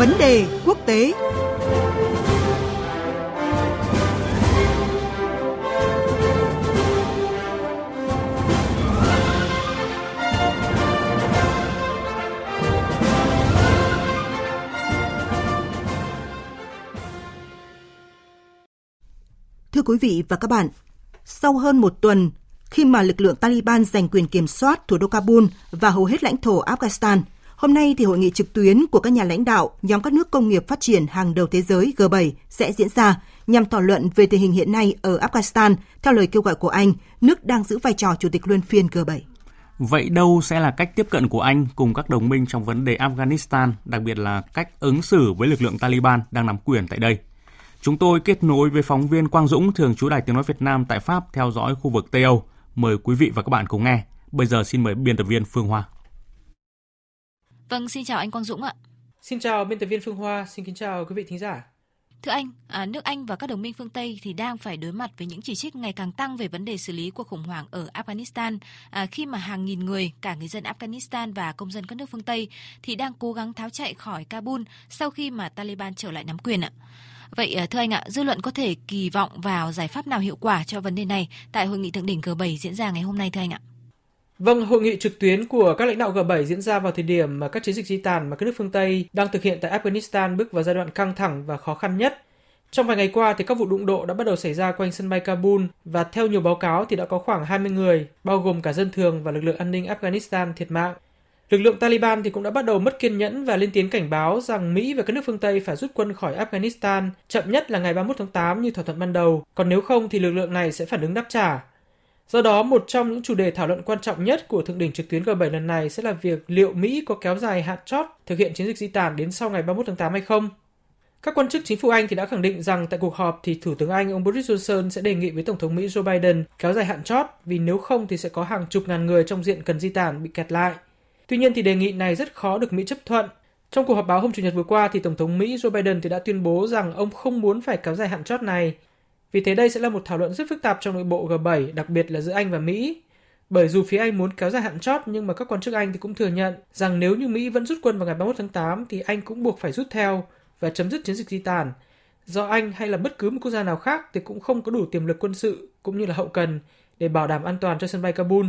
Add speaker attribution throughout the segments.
Speaker 1: Vấn đề quốc tế. Thưa quý vị và các bạn, sau hơn một tuần khi mà lực lượng Taliban giành quyền kiểm soát thủ đô Kabul và hầu hết lãnh thổ Afghanistan, hôm nay thì hội nghị trực tuyến của các nhà lãnh đạo nhóm các nước công nghiệp phát triển hàng đầu thế giới G7 sẽ diễn ra nhằm thảo luận về tình hình hiện nay ở Afghanistan theo lời kêu gọi của Anh, nước đang giữ vai trò chủ tịch luân phiên G7.
Speaker 2: Vậy đâu sẽ là cách tiếp cận của Anh cùng các đồng minh trong vấn đề Afghanistan, đặc biệt là cách ứng xử với lực lượng Taliban đang nắm quyền tại đây? Chúng tôi kết nối với phóng viên Quang Dũng, thường trú Đài Tiếng Nói Việt Nam tại Pháp theo dõi khu vực Tây Âu. Mời quý vị và các bạn cùng nghe. Bây giờ xin mời biên tập viên Phương Hoa.
Speaker 3: Vâng, xin chào anh Quang Dũng ạ.
Speaker 4: Xin chào biên tập viên Phương Hoa, xin kính chào quý vị thính giả.
Speaker 3: Thưa anh, à, nước Anh và các đồng minh phương Tây thì đang phải đối mặt với những chỉ trích ngày càng tăng về vấn đề xử lý cuộc khủng hoảng ở Afghanistan à, khi mà hàng nghìn người, cả người dân Afghanistan và công dân các nước phương Tây thì đang cố gắng tháo chạy khỏi Kabul sau khi mà Taliban trở lại nắm quyền ạ. Vậy à, thưa anh ạ, dư luận có thể kỳ vọng vào giải pháp nào hiệu quả cho vấn đề này tại hội nghị thượng đỉnh G7 diễn ra ngày hôm nay thưa anh ạ?
Speaker 4: Vâng, hội nghị trực tuyến của các lãnh đạo G7 diễn ra vào thời điểm mà các chiến dịch di tản mà các nước phương Tây đang thực hiện tại Afghanistan bước vào giai đoạn căng thẳng và khó khăn nhất. Trong vài ngày qua thì các vụ đụng độ đã bắt đầu xảy ra quanh sân bay Kabul và theo nhiều báo cáo thì đã có khoảng 20 người, bao gồm cả dân thường và lực lượng an ninh Afghanistan thiệt mạng. Lực lượng Taliban thì cũng đã bắt đầu mất kiên nhẫn và lên tiếng cảnh báo rằng Mỹ và các nước phương Tây phải rút quân khỏi Afghanistan chậm nhất là ngày 31 tháng 8 như thỏa thuận ban đầu, còn nếu không thì lực lượng này sẽ phản ứng đáp trả. Do đó, một trong những chủ đề thảo luận quan trọng nhất của thượng đỉnh trực tuyến G7 lần này sẽ là việc liệu Mỹ có kéo dài hạn chót thực hiện chiến dịch di tản đến sau ngày 31 tháng 8 hay không. Các quan chức chính phủ Anh thì đã khẳng định rằng tại cuộc họp thì Thủ tướng Anh ông Boris Johnson sẽ đề nghị với Tổng thống Mỹ Joe Biden kéo dài hạn chót vì nếu không thì sẽ có hàng chục ngàn người trong diện cần di tản bị kẹt lại. Tuy nhiên thì đề nghị này rất khó được Mỹ chấp thuận. Trong cuộc họp báo hôm Chủ nhật vừa qua thì Tổng thống Mỹ Joe Biden thì đã tuyên bố rằng ông không muốn phải kéo dài hạn chót này. Vì thế đây sẽ là một thảo luận rất phức tạp trong nội bộ G7, đặc biệt là giữa Anh và Mỹ. Bởi dù phía Anh muốn kéo dài hạn chót nhưng mà các quan chức Anh thì cũng thừa nhận rằng nếu như Mỹ vẫn rút quân vào ngày 31 tháng 8 thì Anh cũng buộc phải rút theo và chấm dứt chiến dịch di tản. Do Anh hay là bất cứ một quốc gia nào khác thì cũng không có đủ tiềm lực quân sự cũng như là hậu cần để bảo đảm an toàn cho sân bay Kabul.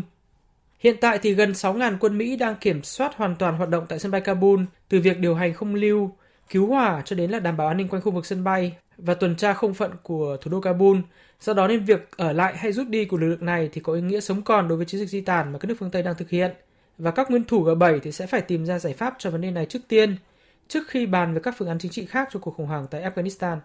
Speaker 4: Hiện tại thì gần 6.000 quân Mỹ đang kiểm soát hoàn toàn hoạt động tại sân bay Kabul, từ việc điều hành không lưu, cứu hỏa cho đến là đảm bảo an ninh quanh khu vực sân bay và tuần tra không phận của thủ đô Kabul. Do đó nên việc ở lại hay rút đi của lực lượng này thì có ý nghĩa sống còn đối với chiến dịch di tản mà các nước phương Tây đang thực hiện. Và các nguyên thủ G7 thì sẽ phải tìm ra giải pháp cho vấn đề này trước tiên, trước khi bàn về các phương án chính trị khác cho cuộc khủng hoảng tại Afghanistan.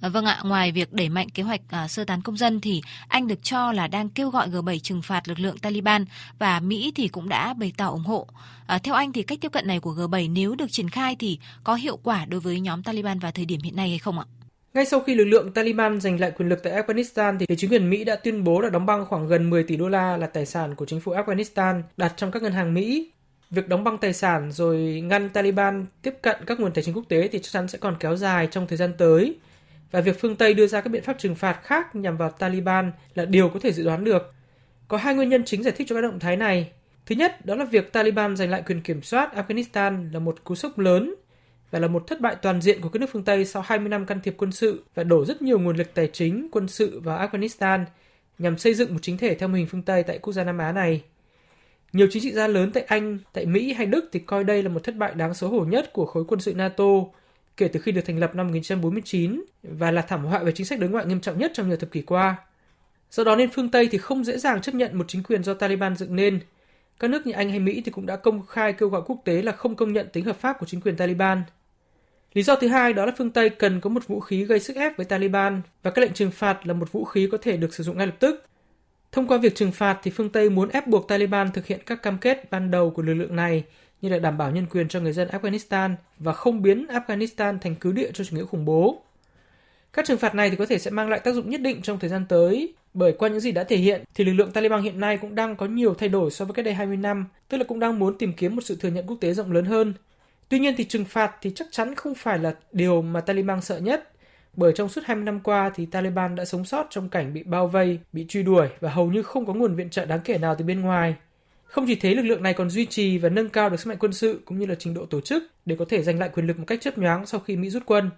Speaker 3: À, vâng ạ, ngoài việc đẩy mạnh kế hoạch à, sơ tán công dân thì Anh được cho là đang kêu gọi G7 trừng phạt lực lượng Taliban và Mỹ thì cũng đã bày tỏ ủng hộ. À, theo anh thì cách tiếp cận này của G7 nếu được triển khai thì có hiệu quả đối với nhóm Taliban vào thời điểm hiện nay hay không ạ?
Speaker 4: Ngay sau khi lực lượng Taliban giành lại quyền lực tại Afghanistan thì chính quyền Mỹ đã tuyên bố là đóng băng khoảng gần 10 tỷ đô la là tài sản của chính phủ Afghanistan đặt trong các ngân hàng Mỹ. Việc đóng băng tài sản rồi ngăn Taliban tiếp cận các nguồn tài chính quốc tế thì chắc chắn sẽ còn kéo dài trong thời gian tới và việc phương Tây đưa ra các biện pháp trừng phạt khác nhằm vào Taliban là điều có thể dự đoán được. Có hai nguyên nhân chính giải thích cho các động thái này. Thứ nhất, đó là việc Taliban giành lại quyền kiểm soát Afghanistan là một cú sốc lớn và là một thất bại toàn diện của các nước phương Tây sau 20 năm can thiệp quân sự và đổ rất nhiều nguồn lực tài chính, quân sự vào Afghanistan nhằm xây dựng một chính thể theo mô hình phương Tây tại quốc gia Nam Á này. Nhiều chính trị gia lớn tại Anh, tại Mỹ hay Đức thì coi đây là một thất bại đáng xấu hổ nhất của khối quân sự NATO kể từ khi được thành lập năm 1949 và là thảm họa về chính sách đối ngoại nghiêm trọng nhất trong nhiều thập kỷ qua. Do đó nên phương Tây thì không dễ dàng chấp nhận một chính quyền do Taliban dựng nên. Các nước như Anh hay Mỹ thì cũng đã công khai kêu gọi quốc tế là không công nhận tính hợp pháp của chính quyền Taliban. Lý do thứ hai đó là phương Tây cần có một vũ khí gây sức ép với Taliban và các lệnh trừng phạt là một vũ khí có thể được sử dụng ngay lập tức. Thông qua việc trừng phạt thì phương Tây muốn ép buộc Taliban thực hiện các cam kết ban đầu của lực lượng này như là đảm bảo nhân quyền cho người dân Afghanistan và không biến Afghanistan thành cứ địa cho chủ nghĩa khủng bố. Các trừng phạt này thì có thể sẽ mang lại tác dụng nhất định trong thời gian tới, bởi qua những gì đã thể hiện thì lực lượng Taliban hiện nay cũng đang có nhiều thay đổi so với cách đây 20 năm, tức là cũng đang muốn tìm kiếm một sự thừa nhận quốc tế rộng lớn hơn. Tuy nhiên thì trừng phạt thì chắc chắn không phải là điều mà Taliban sợ nhất, bởi trong suốt 20 năm qua thì Taliban đã sống sót trong cảnh bị bao vây, bị truy đuổi và hầu như không có nguồn viện trợ đáng kể nào từ bên ngoài. Không chỉ thế, lực lượng này còn duy trì và nâng cao được sức mạnh quân sự cũng như là trình độ tổ chức để có thể giành lại quyền lực một cách chớp nhoáng sau khi Mỹ rút quân.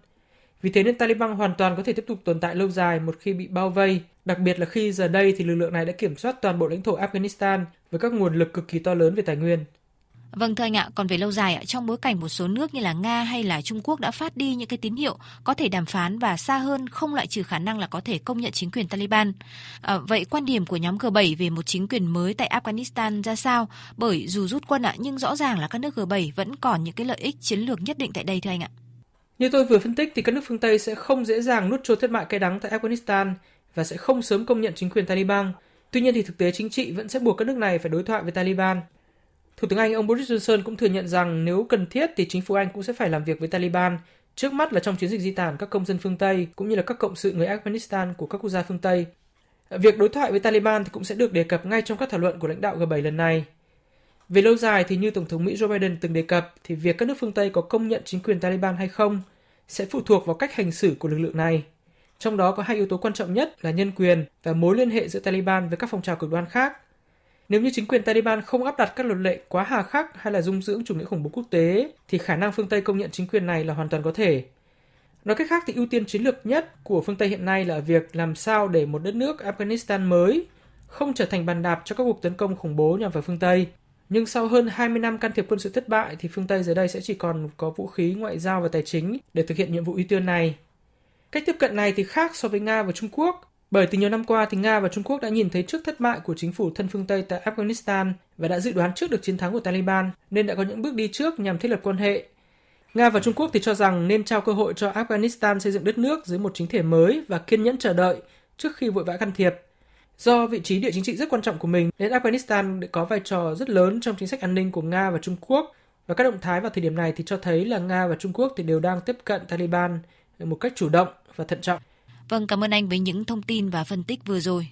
Speaker 4: Vì thế nên Taliban hoàn toàn có thể tiếp tục tồn tại lâu dài một khi bị bao vây, đặc biệt là khi giờ đây thì lực lượng này đã kiểm soát toàn bộ lãnh thổ Afghanistan với các nguồn lực cực kỳ to lớn về tài nguyên.
Speaker 3: Vâng thưa anh ạ, còn về lâu dài ạ, trong bối cảnh một số nước như là Nga hay là Trung Quốc đã phát đi những cái tín hiệu có thể đàm phán và xa hơn không loại trừ khả năng là có thể công nhận chính quyền Taliban. À, vậy quan điểm của nhóm G7 về một chính quyền mới tại Afghanistan ra sao? Bởi dù rút quân ạ, nhưng rõ ràng là các nước G7 vẫn còn những cái lợi ích chiến lược nhất định tại đây thưa anh ạ.
Speaker 4: Như tôi vừa phân tích thì các nước phương Tây sẽ không dễ dàng nuốt trôi thất bại cay đắng tại Afghanistan và sẽ không sớm công nhận chính quyền Taliban. Tuy nhiên thì thực tế chính trị vẫn sẽ buộc các nước này phải đối thoại với Taliban. Thủ tướng Anh ông Boris Johnson cũng thừa nhận rằng nếu cần thiết thì chính phủ Anh cũng sẽ phải làm việc với Taliban, trước mắt là trong chiến dịch di tản các công dân phương Tây cũng như là các cộng sự người Afghanistan của các quốc gia phương Tây. Việc đối thoại với Taliban thì cũng sẽ được đề cập ngay trong các thảo luận của lãnh đạo G7 lần này. Về lâu dài thì như Tổng thống Mỹ Joe Biden từng đề cập thì việc các nước phương Tây có công nhận chính quyền Taliban hay không sẽ phụ thuộc vào cách hành xử của lực lượng này. Trong đó có hai yếu tố quan trọng nhất là nhân quyền và mối liên hệ giữa Taliban với các phong trào cực đoan khác. Nếu như chính quyền Taliban không áp đặt các luật lệ quá hà khắc hay là dung dưỡng chủ nghĩa khủng bố quốc tế, thì khả năng phương Tây công nhận chính quyền này là hoàn toàn có thể. Nói cách khác thì ưu tiên chiến lược nhất của phương Tây hiện nay là việc làm sao để một đất nước Afghanistan mới không trở thành bàn đạp cho các cuộc tấn công khủng bố nhằm vào phương Tây. Nhưng sau hơn 20 năm can thiệp quân sự thất bại thì phương Tây giờ đây sẽ chỉ còn có vũ khí, ngoại giao và tài chính để thực hiện nhiệm vụ ưu tiên này. Cách tiếp cận này thì khác so với Nga và Trung Quốc, bởi từ nhiều năm qua thì Nga và Trung Quốc đã nhìn thấy trước thất bại của chính phủ thân phương Tây tại Afghanistan và đã dự đoán trước được chiến thắng của Taliban, nên đã có những bước đi trước nhằm thiết lập quan hệ. Nga và Trung Quốc thì cho rằng nên trao cơ hội cho Afghanistan xây dựng đất nước dưới một chính thể mới và kiên nhẫn chờ đợi trước khi vội vã can thiệp. Do vị trí địa chính trị rất quan trọng của mình, nên Afghanistan có vai trò rất lớn trong chính sách an ninh của Nga và Trung Quốc và các động thái vào thời điểm này thì cho thấy là Nga và Trung Quốc thì đều đang tiếp cận Taliban một cách chủ động và thận trọng.
Speaker 3: Vâng, cảm ơn anh với những thông tin và phân tích vừa rồi.